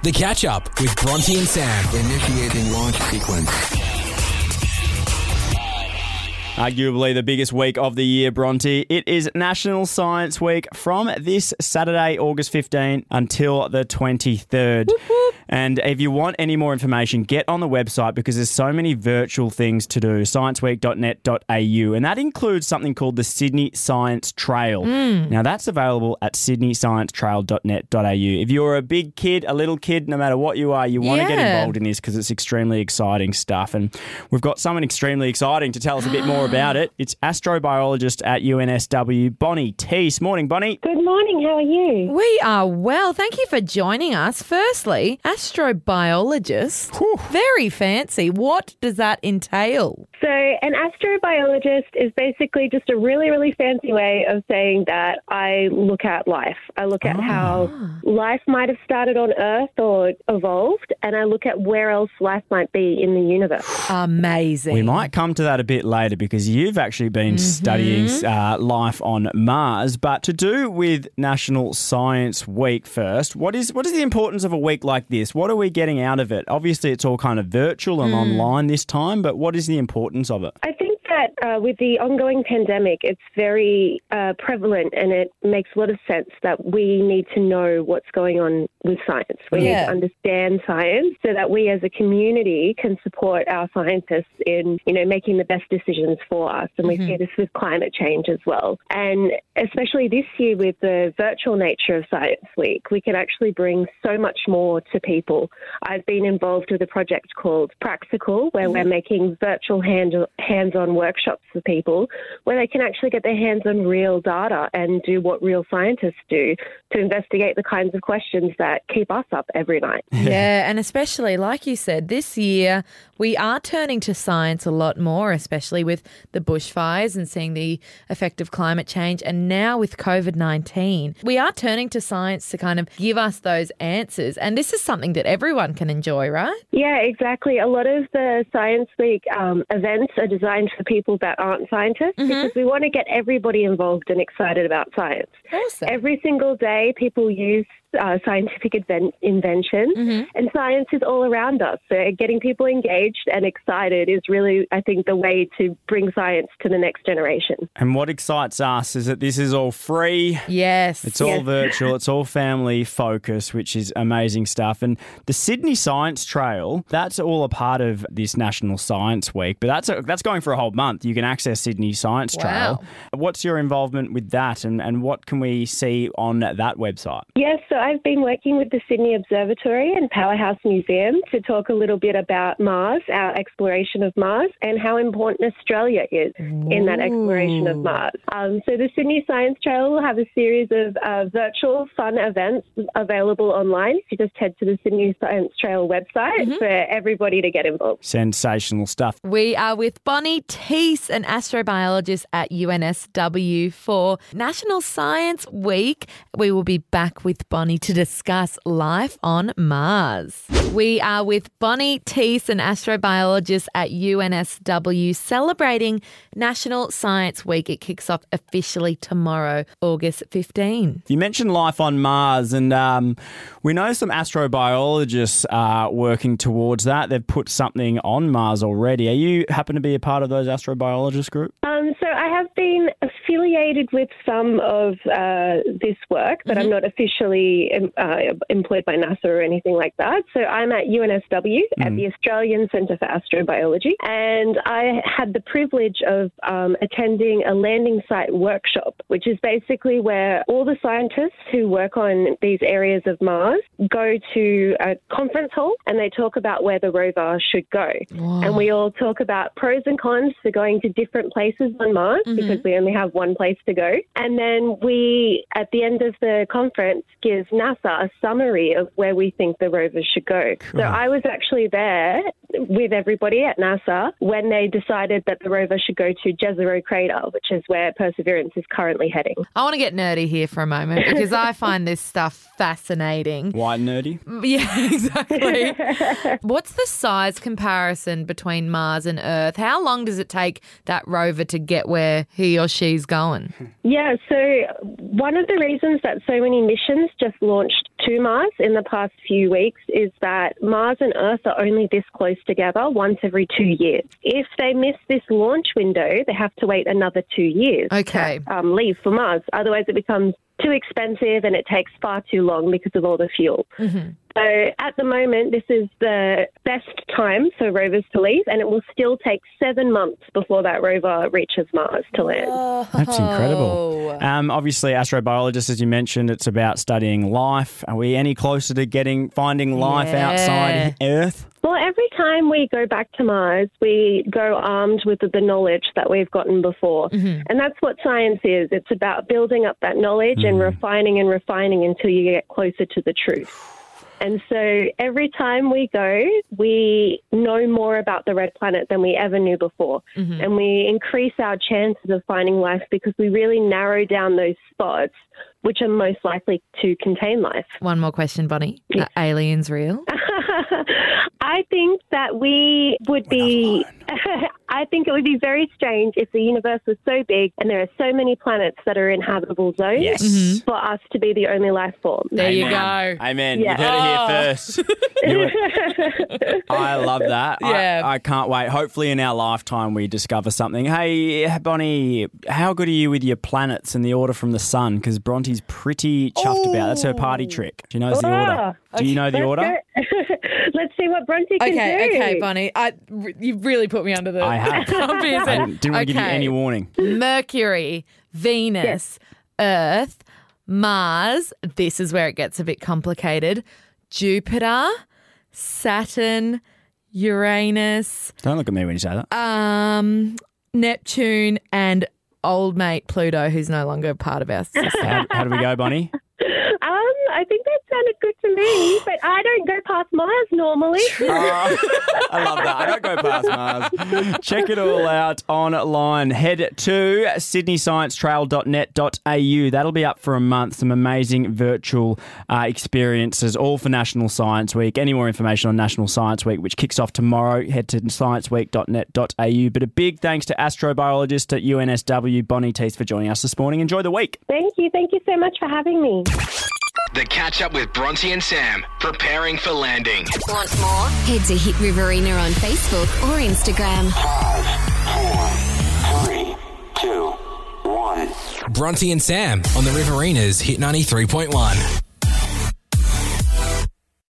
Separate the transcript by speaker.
Speaker 1: The catch up with Bronte and Sam.
Speaker 2: Initiating launch sequence.
Speaker 3: Arguably the biggest week of the year, Bronte. It is National Science Week from this Saturday, August 15th until the 23rd. And if you want any more information, get on the website because there's so many virtual things to do. Scienceweek.net.au. And that includes something called the Sydney Science Trail. Mm. Now, that's available at sydneysciencetrail.net.au. If you're a big kid, a little kid, no matter what you are, you want to get involved in this because it's extremely exciting stuff. And we've got someone extremely exciting to tell us a bit more about it. It's astrobiologist at UNSW, Bonnie Teece. Morning, Bonnie.
Speaker 4: Good morning. How are you?
Speaker 5: We are well. Thank you for joining us. Firstly, astrobiologist. Very fancy. What does that entail?
Speaker 4: So, an astrobiologist is basically just a really, really fancy way of saying that I look at life. I look at ah. how life might have started on Earth or evolved, and I look at where else life might be in the universe.
Speaker 5: Amazing.
Speaker 3: We might come to that a bit later because you've actually been studying uh, life on Mars. But to do with National Science Week first, what is what is the importance of a week like this? What are we getting out of it? Obviously, it's all kind of virtual and online this time, but what is the importance of it?
Speaker 4: I think that uh, with the ongoing pandemic, it's very uh, prevalent and it makes a lot of sense that we need to know what's going on with science. We need to understand science so that we as a community can support our scientists in, you know, making the best decisions for us. And we see this with climate change as well. And especially this year with the virtual nature of Science Week, we can actually bring so much more to people. I've been involved with a project called Praxical, where we're making virtual hand, hands-on workshops for people, where they can actually get their hands on real data and do what real scientists do to investigate the kinds of questions that keep us up every night.
Speaker 5: Yeah, and especially, like you said, this year we are turning to science a lot more, especially with the bushfires and seeing the effect of climate change. And now with COVID 19, we are turning to science to kind of give us those answers. And this is something that everyone can enjoy, right?
Speaker 4: Yeah, exactly. A lot of the Science Week um, events are designed for people that aren't scientists mm-hmm. because we want to get everybody involved and excited about science.
Speaker 5: Awesome.
Speaker 4: Every single day, people use uh, scientific inven- inventions, and science is all around us. So, getting people engaged and excited is really, I think, the way to bring science to the next generation.
Speaker 3: And what excites us is that this is all free.
Speaker 5: yes.
Speaker 3: It's all
Speaker 4: Yes.
Speaker 3: virtual. It's all family focused, which is amazing stuff. And the Sydney Science Trail, that's all a part of this National Science Week. But that's a, that's going for a whole month. You can access Sydney Science
Speaker 5: Wow.
Speaker 3: Trail. What's your involvement with that, and, and what can we see on that website?
Speaker 4: Yes, so I've been working with the Sydney Observatory and Powerhouse Museum to talk a little bit about Mars, our exploration of Mars, and how important Australia is in that exploration of Mars. Um, so the Sydney Science Trail will have a series of uh, virtual fun events available online. So you just head to the Sydney Science Trail website for everybody to get involved.
Speaker 3: Sensational stuff.
Speaker 5: We are with Bonnie Teece, an astrobiologist at UNSW for National Science Week. We will be back with Bonnie to discuss life on Mars. We are with Bonnie Teece, an astrobiologist at UNSW, celebrating National Science Week. It kicks off officially tomorrow, August 15.
Speaker 3: You mentioned life on Mars, and um, we know some astrobiologists are working towards that. They've put something on Mars already. Are you happen to be a part of those astrobiologist group?
Speaker 4: Um, so I have been affiliated with some of uh, this work, but I'm not officially uh, employed by NASA or anything like that. So I'm at UNSW at the Australian Centre for Astrobiology, and I had the privilege of um, attending a landing site workshop, which is basically where all the scientists who work on these areas of Mars go to a conference hall and they talk about where the rover should go. And we all talk about pros and cons for going to different places on Mars mm-hmm. because we only have one place to go. And then we, at the end of the conference, give NASA a summary of where we think the rover should go. So I was actually there with everybody at NASA when they decided that the rover should go to Jezero Crater, which is where Perseverance is currently heading.
Speaker 5: I want to get nerdy here for a moment because I find this stuff fascinating.
Speaker 3: Why nerdy.
Speaker 5: Mm, yeah, exactly. What's the size comparison between Mars and Earth? How long does it take that rover to get where he or she's going?
Speaker 4: Yeah, so one of the reasons that so many missions just launched to Mars in the past few weeks is that Mars and Earth are only this close together once every two years. If they miss this launch window, they have to wait another two years
Speaker 5: Okay.
Speaker 4: to um, leave for Mars. Otherwise, it becomes too expensive and it takes far too long because of all the fuel. So at the moment, this is the best time for rovers to leave, and it will still take seven months before that rover reaches Mars to land.
Speaker 3: That's
Speaker 5: Oh.
Speaker 3: incredible. Um, obviously, astrobiologists, as you mentioned, it's about studying life. Are we any closer to getting finding life
Speaker 5: Yeah.
Speaker 3: outside Earth?
Speaker 4: Well, every time we go back to Mars, we go armed with the knowledge that we've gotten before. And that's what science is. It's about building up that knowledge and mm. refining and refining until you get closer to the truth. And so every time we go, we know more about the red planet than we ever knew before. Mm-hmm. And we increase our chances of finding life because we really narrow down those spots which are most likely to contain life.
Speaker 5: One more question, Bonnie. Are aliens real?
Speaker 4: I think that we would be. I think it would be very strange if the universe was so big and there are so many planets that are in habitable zones
Speaker 3: Yes. Mm-hmm.
Speaker 4: for us to be the only life form.
Speaker 5: There you
Speaker 3: Amen.
Speaker 5: go.
Speaker 3: Amen.
Speaker 4: Yeah.
Speaker 3: You heard it here oh. first. You were- I love that. I-
Speaker 5: Yeah.
Speaker 3: I, can't wait. Hopefully, in our lifetime, we discover something. Hey, Bonnie, how good are you with your planets and the order from the sun? Because Bronte's pretty chuffed about. That's her party trick. She knows the order. Do you know the order?
Speaker 4: go- Let's see what Bronte can
Speaker 5: Okay,
Speaker 4: do.
Speaker 5: okay, okay, Bonnie. I, you've really put me under the.
Speaker 3: I have.
Speaker 5: I'm being
Speaker 3: I didn't, didn't want to give you any warning.
Speaker 5: Mercury, Venus, Earth, Mars. This is where it gets a bit complicated. Jupiter, Saturn, Uranus,
Speaker 3: Don't look at me when you say that.
Speaker 5: um, Neptune, and old mate Pluto, who's no longer part of our system.
Speaker 3: How, how do we go, Bonnie?
Speaker 4: I think that sounded good to me, but I don't go past Mars normally.
Speaker 3: Oh, I love that. I don't go past Mars. Check it all out online. Head to sydneysciencetrail.net.au. That'll be up for a month. Some amazing virtual uh, experiences, all for National Science Week. Any more information on National Science Week, which kicks off tomorrow, head to scienceweek.net.au. But a big thanks to astrobiologist at UNSW, Bonnie Teece, for joining us this morning. Enjoy the week.
Speaker 4: Thank you. Thank you so much for having me.
Speaker 1: The catch up with Bronte and Sam, preparing for landing.
Speaker 6: Want more? Head to Hit Riverina on Facebook or Instagram.
Speaker 2: Three, two, one.
Speaker 1: Bronte and Sam on the Riverina's Hit 93.1.